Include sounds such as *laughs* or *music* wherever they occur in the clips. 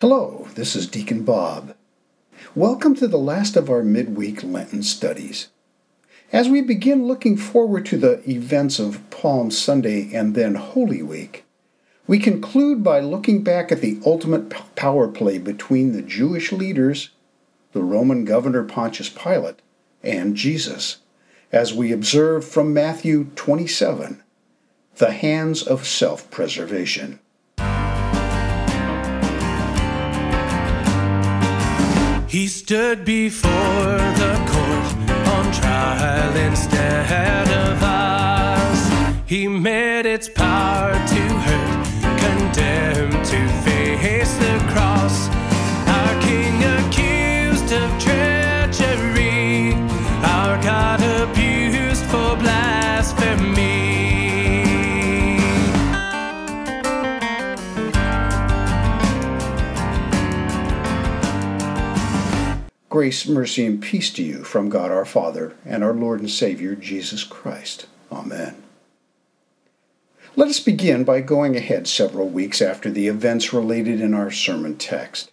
Hello, this is Deacon Bob. Welcome to the last of our midweek Lenten studies. As we begin looking forward to the events of Palm Sunday and then Holy Week, we conclude by looking back at the ultimate power play between the Jewish leaders, the Roman governor Pontius Pilate, and Jesus, as we observe from Matthew 27 the hands of self preservation. He stood before the court on trial instead of us. He made its power to hurt, condemned to face the cross. Grace, mercy, and peace to you from God our Father and our Lord and Savior Jesus Christ. Amen. Let us begin by going ahead several weeks after the events related in our sermon text.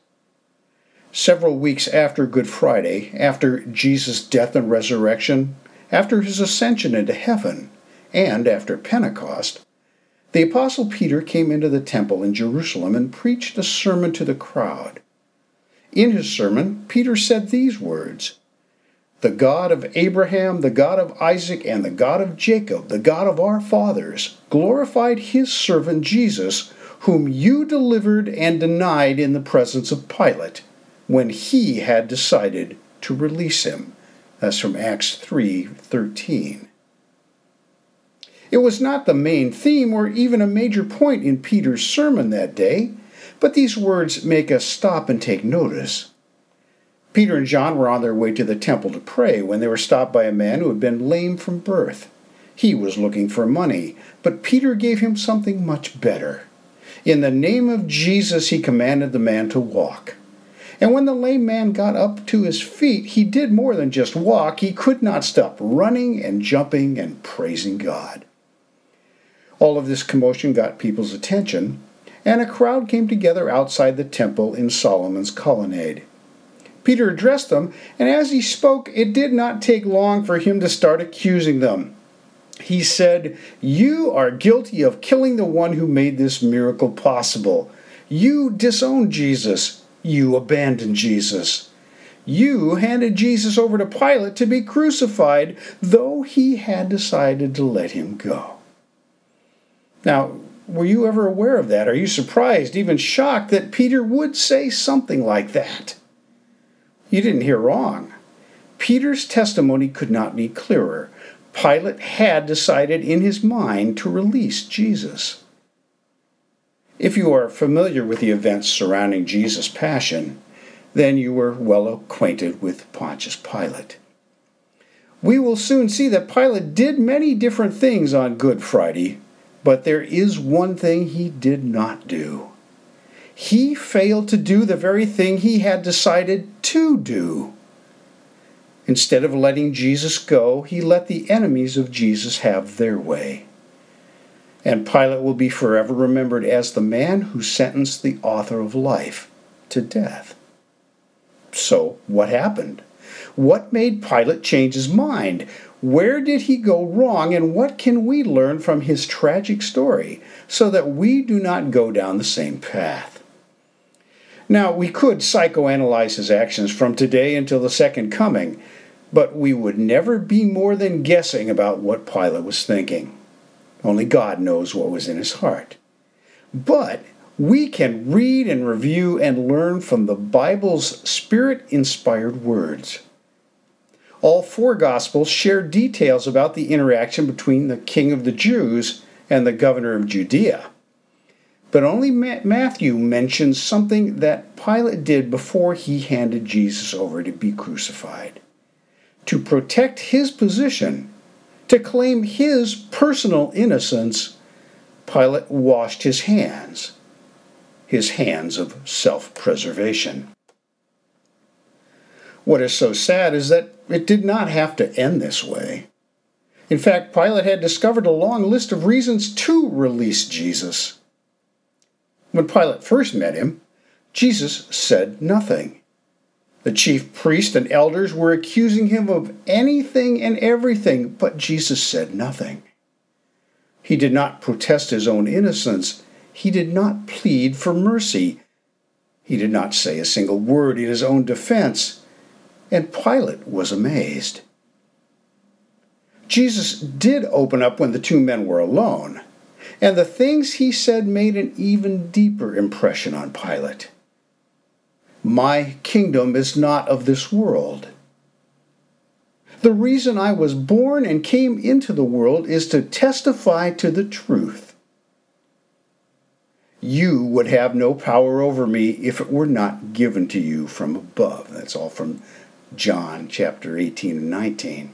Several weeks after Good Friday, after Jesus' death and resurrection, after his ascension into heaven, and after Pentecost, the Apostle Peter came into the temple in Jerusalem and preached a sermon to the crowd. In his sermon, Peter said these words The God of Abraham, the God of Isaac, and the God of Jacob, the God of our fathers, glorified his servant Jesus, whom you delivered and denied in the presence of Pilate, when he had decided to release him. That's from Acts 3:13. It was not the main theme or even a major point in Peter's sermon that day. But these words make us stop and take notice. Peter and John were on their way to the temple to pray when they were stopped by a man who had been lame from birth. He was looking for money, but Peter gave him something much better. In the name of Jesus, he commanded the man to walk. And when the lame man got up to his feet, he did more than just walk. He could not stop running and jumping and praising God. All of this commotion got people's attention, and a crowd came together outside the temple in Solomon's colonnade. Peter addressed them, and as he spoke, it did not take long for him to start accusing them. He said, You are guilty of killing the one who made this miracle possible. You disowned Jesus. You abandoned Jesus. You handed Jesus over to Pilate to be crucified, though he had decided to let him go. Now, were you ever aware of that? Are you surprised, even shocked, that Peter would say something like that? You didn't hear wrong. Peter's testimony could not be clearer. Pilate had decided in his mind to release Jesus. If you are familiar with the events surrounding Jesus' passion, then you were well acquainted with Pontius Pilate. We will soon see that Pilate did many different things on Good Friday, but there is one thing he did not do. He failed to do the very thing he had decided to do. Instead of letting Jesus go, he let the enemies of Jesus have their way. And Pilate will be forever remembered as the man who sentenced the author of life to death. So, what happened? What made Pilate change his mind? Where did he go wrong, and what can we learn from his tragic story so that we do not go down the same path? Now, we could psychoanalyze his actions from today until the second coming, but we would never be more than guessing about what Pilate was thinking. Only God knows what was in his heart. But we can read and review and learn from the Bible's spirit inspired words. All four Gospels share details about the interaction between the king of the Jews and the governor of Judea. But only Matthew mentions something that Pilate did before he handed Jesus over to be crucified. To protect his position, to claim his personal innocence, Pilate washed his hands, his hands of self preservation. What is so sad is that it did not have to end this way. In fact, Pilate had discovered a long list of reasons to release Jesus. When Pilate first met him, Jesus said nothing. The chief priest and elders were accusing him of anything and everything, but Jesus said nothing. He did not protest his own innocence. He did not plead for mercy. He did not say a single word in his own defense. And Pilate was amazed. Jesus did open up when the two men were alone, and the things he said made an even deeper impression on Pilate. My kingdom is not of this world. The reason I was born and came into the world is to testify to the truth. You would have no power over me if it were not given to you from above. That's all from John chapter 18 and 19.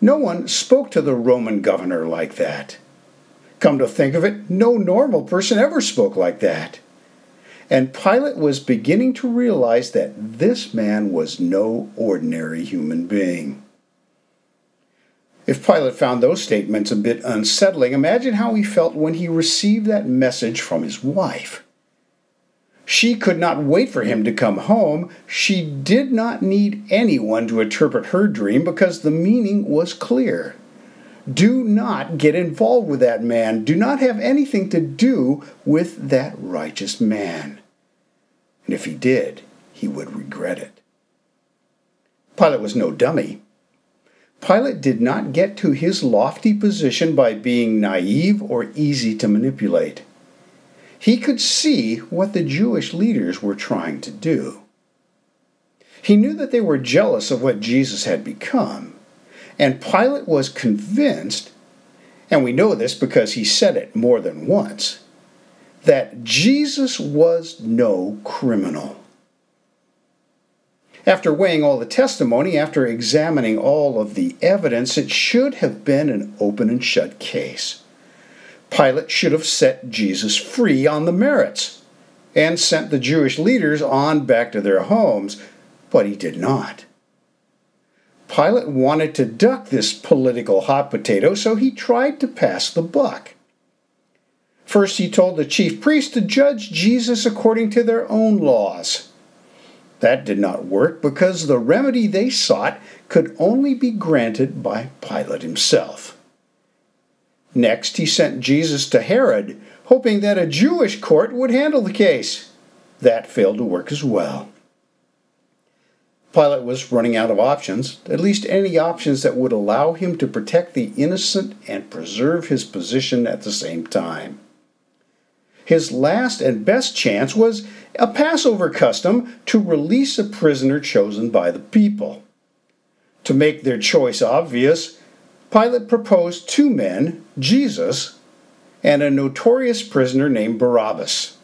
No one spoke to the Roman governor like that. Come to think of it, no normal person ever spoke like that. And Pilate was beginning to realize that this man was no ordinary human being. If Pilate found those statements a bit unsettling, imagine how he felt when he received that message from his wife. She could not wait for him to come home. She did not need anyone to interpret her dream because the meaning was clear. Do not get involved with that man. Do not have anything to do with that righteous man. And if he did, he would regret it. Pilate was no dummy. Pilate did not get to his lofty position by being naive or easy to manipulate. He could see what the Jewish leaders were trying to do. He knew that they were jealous of what Jesus had become and Pilate was convinced, and we know this because he said it more than once, that Jesus was no criminal. After weighing all the testimony, after examining all of the evidence, it should have been an open and shut case. Pilate should have set Jesus free on the merits and sent the Jewish leaders on back to their homes, but he did not. Pilate wanted to duck this political hot potato, so he tried to pass the buck. First, he told the chief priests to judge Jesus according to their own laws. That did not work because the remedy they sought could only be granted by Pilate himself. Next, he sent Jesus to Herod, hoping that a Jewish court would handle the case. That failed to work as well. Pilate was running out of options, at least any options that would allow him to protect the innocent and preserve his position at the same time. His last and best chance was a Passover custom to release a prisoner chosen by the people. To make their choice obvious, Pilate proposed two men, Jesus and a notorious prisoner named Barabbas.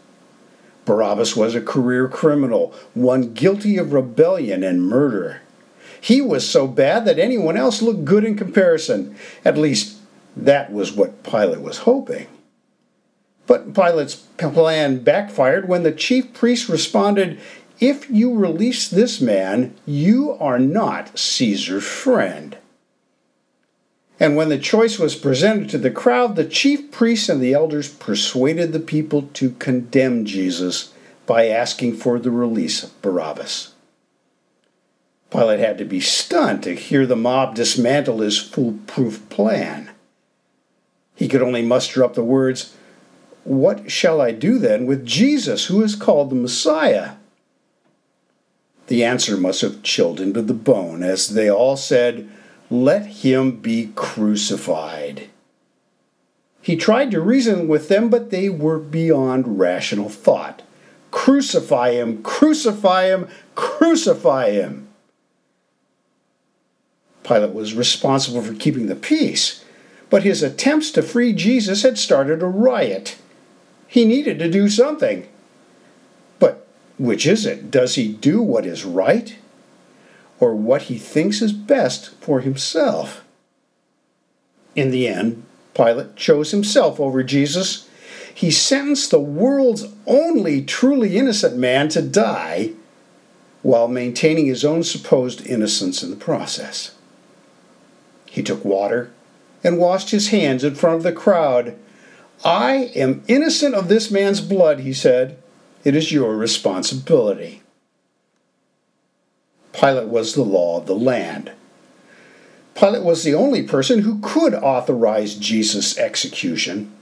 Barabbas was a career criminal, one guilty of rebellion and murder. He was so bad that anyone else looked good in comparison. At least, that was what Pilate was hoping. But Pilate's plan backfired when the chief priest responded, If you release this man, you are not Caesar's friend. And when the choice was presented to the crowd, the chief priests and the elders persuaded the people to condemn Jesus by asking for the release of Barabbas. Pilate had to be stunned to hear the mob dismantle his foolproof plan. He could only muster up the words, What shall I do then with Jesus, who is called the Messiah? The answer must have chilled into the bone as they all said, let him be crucified. He tried to reason with them, but they were beyond rational thought. Crucify him, crucify him, crucify him. Pilate was responsible for keeping the peace, but his attempts to free Jesus had started a riot. He needed to do something. But which is it? Does he do what is right or what he thinks is best for himself. In the end, Pilate chose himself over Jesus. He sentenced the world's only truly innocent man to die while maintaining his own supposed innocence in the process. He took water and washed his hands in front of the crowd. I am innocent of this man's blood, he said. It is your responsibility. Pilate was the law of the land. Pilate was the only person who could authorize Jesus' execution.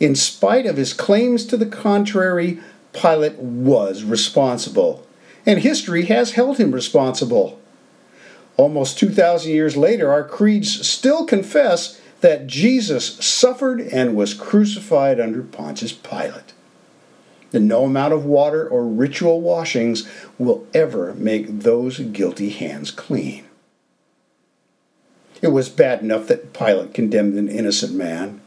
In spite of his claims to the contrary, Pilate was responsible, and history has held him responsible. Almost 2,000 years later, our creeds still confess that Jesus suffered and was crucified under Pontius Pilate. And no amount of water or ritual washings will ever make those guilty hands clean. It was bad enough that Pilate condemned an innocent man.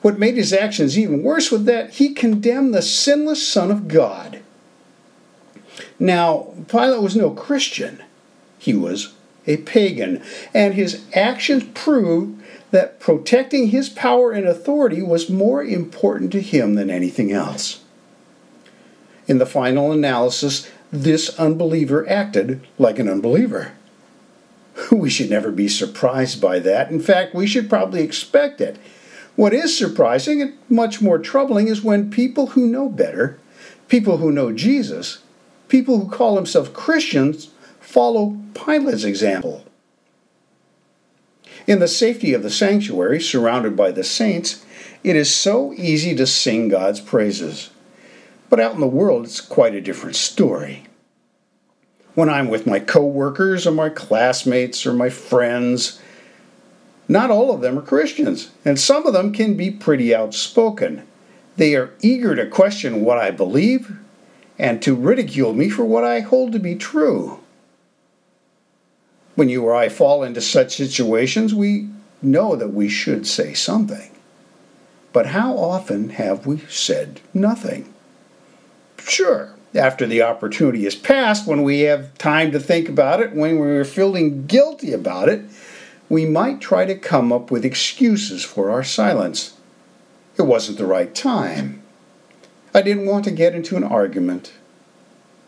What made his actions even worse was that he condemned the sinless Son of God. Now, Pilate was no Christian, he was a pagan, and his actions proved that protecting his power and authority was more important to him than anything else. In the final analysis, this unbeliever acted like an unbeliever. *laughs* We should never be surprised by that. In fact, we should probably expect it. What is surprising and much more troubling is when people who know better, people who know Jesus, people who call themselves Christians, follow Pilate's example. In the safety of the sanctuary, surrounded by the saints, it is so easy to sing God's praises. But out in the world, it's quite a different story when I'm with my coworkers or my classmates or my friends. Not all of them are Christians, and some of them can be pretty outspoken. They are eager to question what I believe and to ridicule me for what I hold to be true. When you or I fall into such situations, we know that we should say something. But how often have we said nothing? Sure, after the opportunity is passed, when we have time to think about it, when we're feeling guilty about it, we might try to come up with excuses for our silence. It wasn't the right time. I didn't want to get into an argument.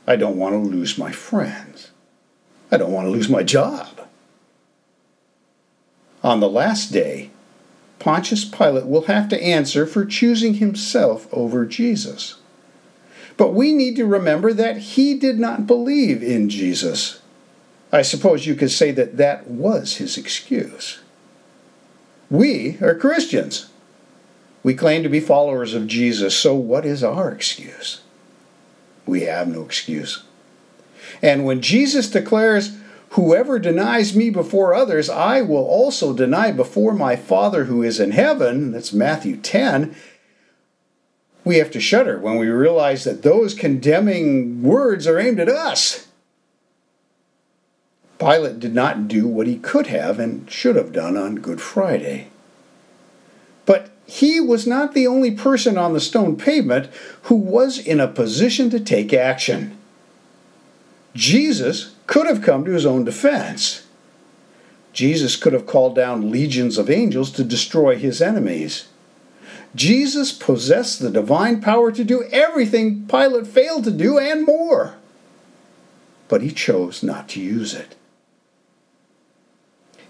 I don't want to lose my friends. I don't want to lose my job. On the last day, Pontius Pilate will have to answer for choosing himself over Jesus. But we need to remember that he did not believe in Jesus. I suppose you could say that that was his excuse. We are Christians. We claim to be followers of Jesus, so what is our excuse? We have no excuse. And when Jesus declares, Whoever denies me before others, I will also deny before my Father who is in heaven, that's Matthew 10, we have to shudder when we realize that those condemning words are aimed at us. Pilate did not do what he could have and should have done on Good Friday. But he was not the only person on the stone pavement who was in a position to take action. Jesus could have come to his own defense. Jesus could have called down legions of angels to destroy his enemies. Jesus possessed the divine power to do everything Pilate failed to do and more. But he chose not to use it.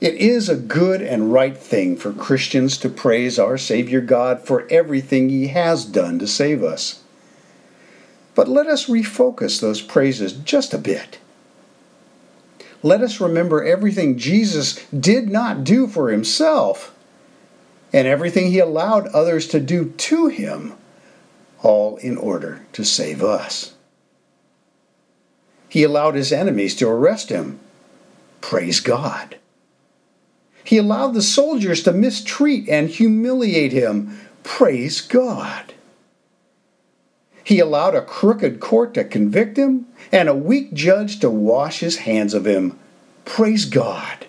It is a good and right thing for Christians to praise our Savior God for everything He has done to save us. But let us refocus those praises just a bit. Let us remember everything Jesus did not do for Himself and everything he allowed others to do to him, all in order to save us. He allowed his enemies to arrest him. Praise God. He allowed the soldiers to mistreat and humiliate him. Praise God. He allowed a crooked court to convict him and a weak judge to wash his hands of him. Praise God.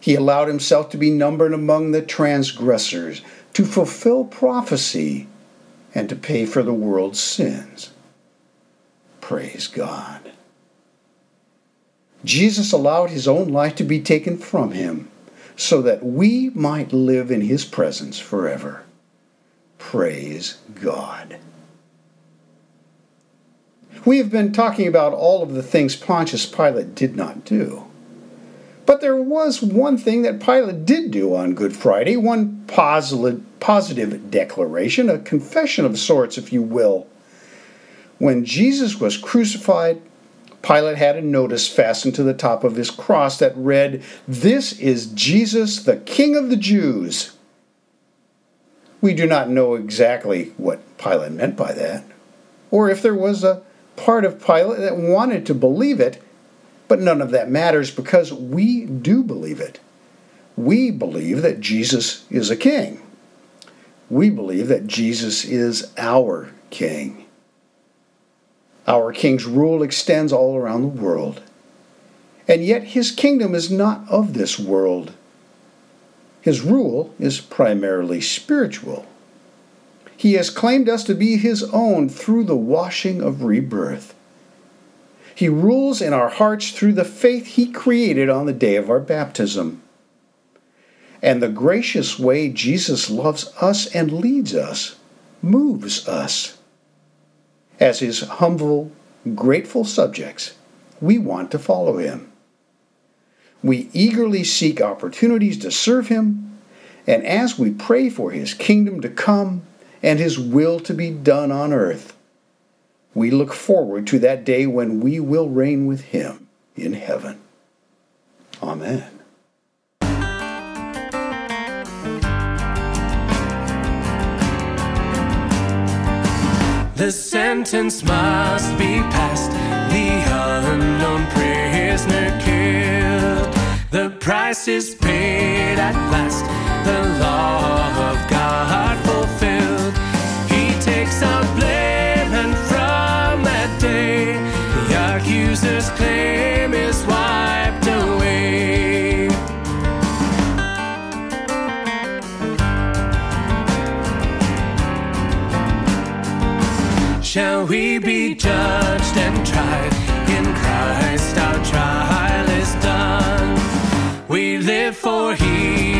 He allowed himself to be numbered among the transgressors, to fulfill prophecy, and to pay for the world's sins. Praise God. Jesus allowed his own life to be taken from him so that we might live in his presence forever. Praise God. We have been talking about all of the things Pontius Pilate did not do. But there was one thing that Pilate did do on Good Friday, one positive, positive declaration, a confession of sorts, if you will. When Jesus was crucified, Pilate had a notice fastened to the top of his cross that read, This is Jesus, the King of the Jews. We do not know exactly what Pilate meant by that, or if there was a part of Pilate that wanted to believe it, but none of that matters because we do believe it. We believe that Jesus is a king. We believe that Jesus is our king. Our king's rule extends all around the world. And yet his kingdom is not of this world. His rule is primarily spiritual. He has claimed us to be his own through the washing of rebirth. He rules in our hearts through the faith he created on the day of our baptism. And the gracious way Jesus loves us and leads us moves us. As his humble, grateful subjects, we want to follow him. We eagerly seek opportunities to serve him, and as we pray for his kingdom to come and his will to be done on earth, we look forward to that day when we will reign with him in heaven. Amen. The sentence must be passed, the unknown prisoner killed. The price is paid at last, the law of God fulfilled. He takes our blame, accuser's claim is wiped away. Shall we be judged and tried in Christ? Our trial is done. We live for He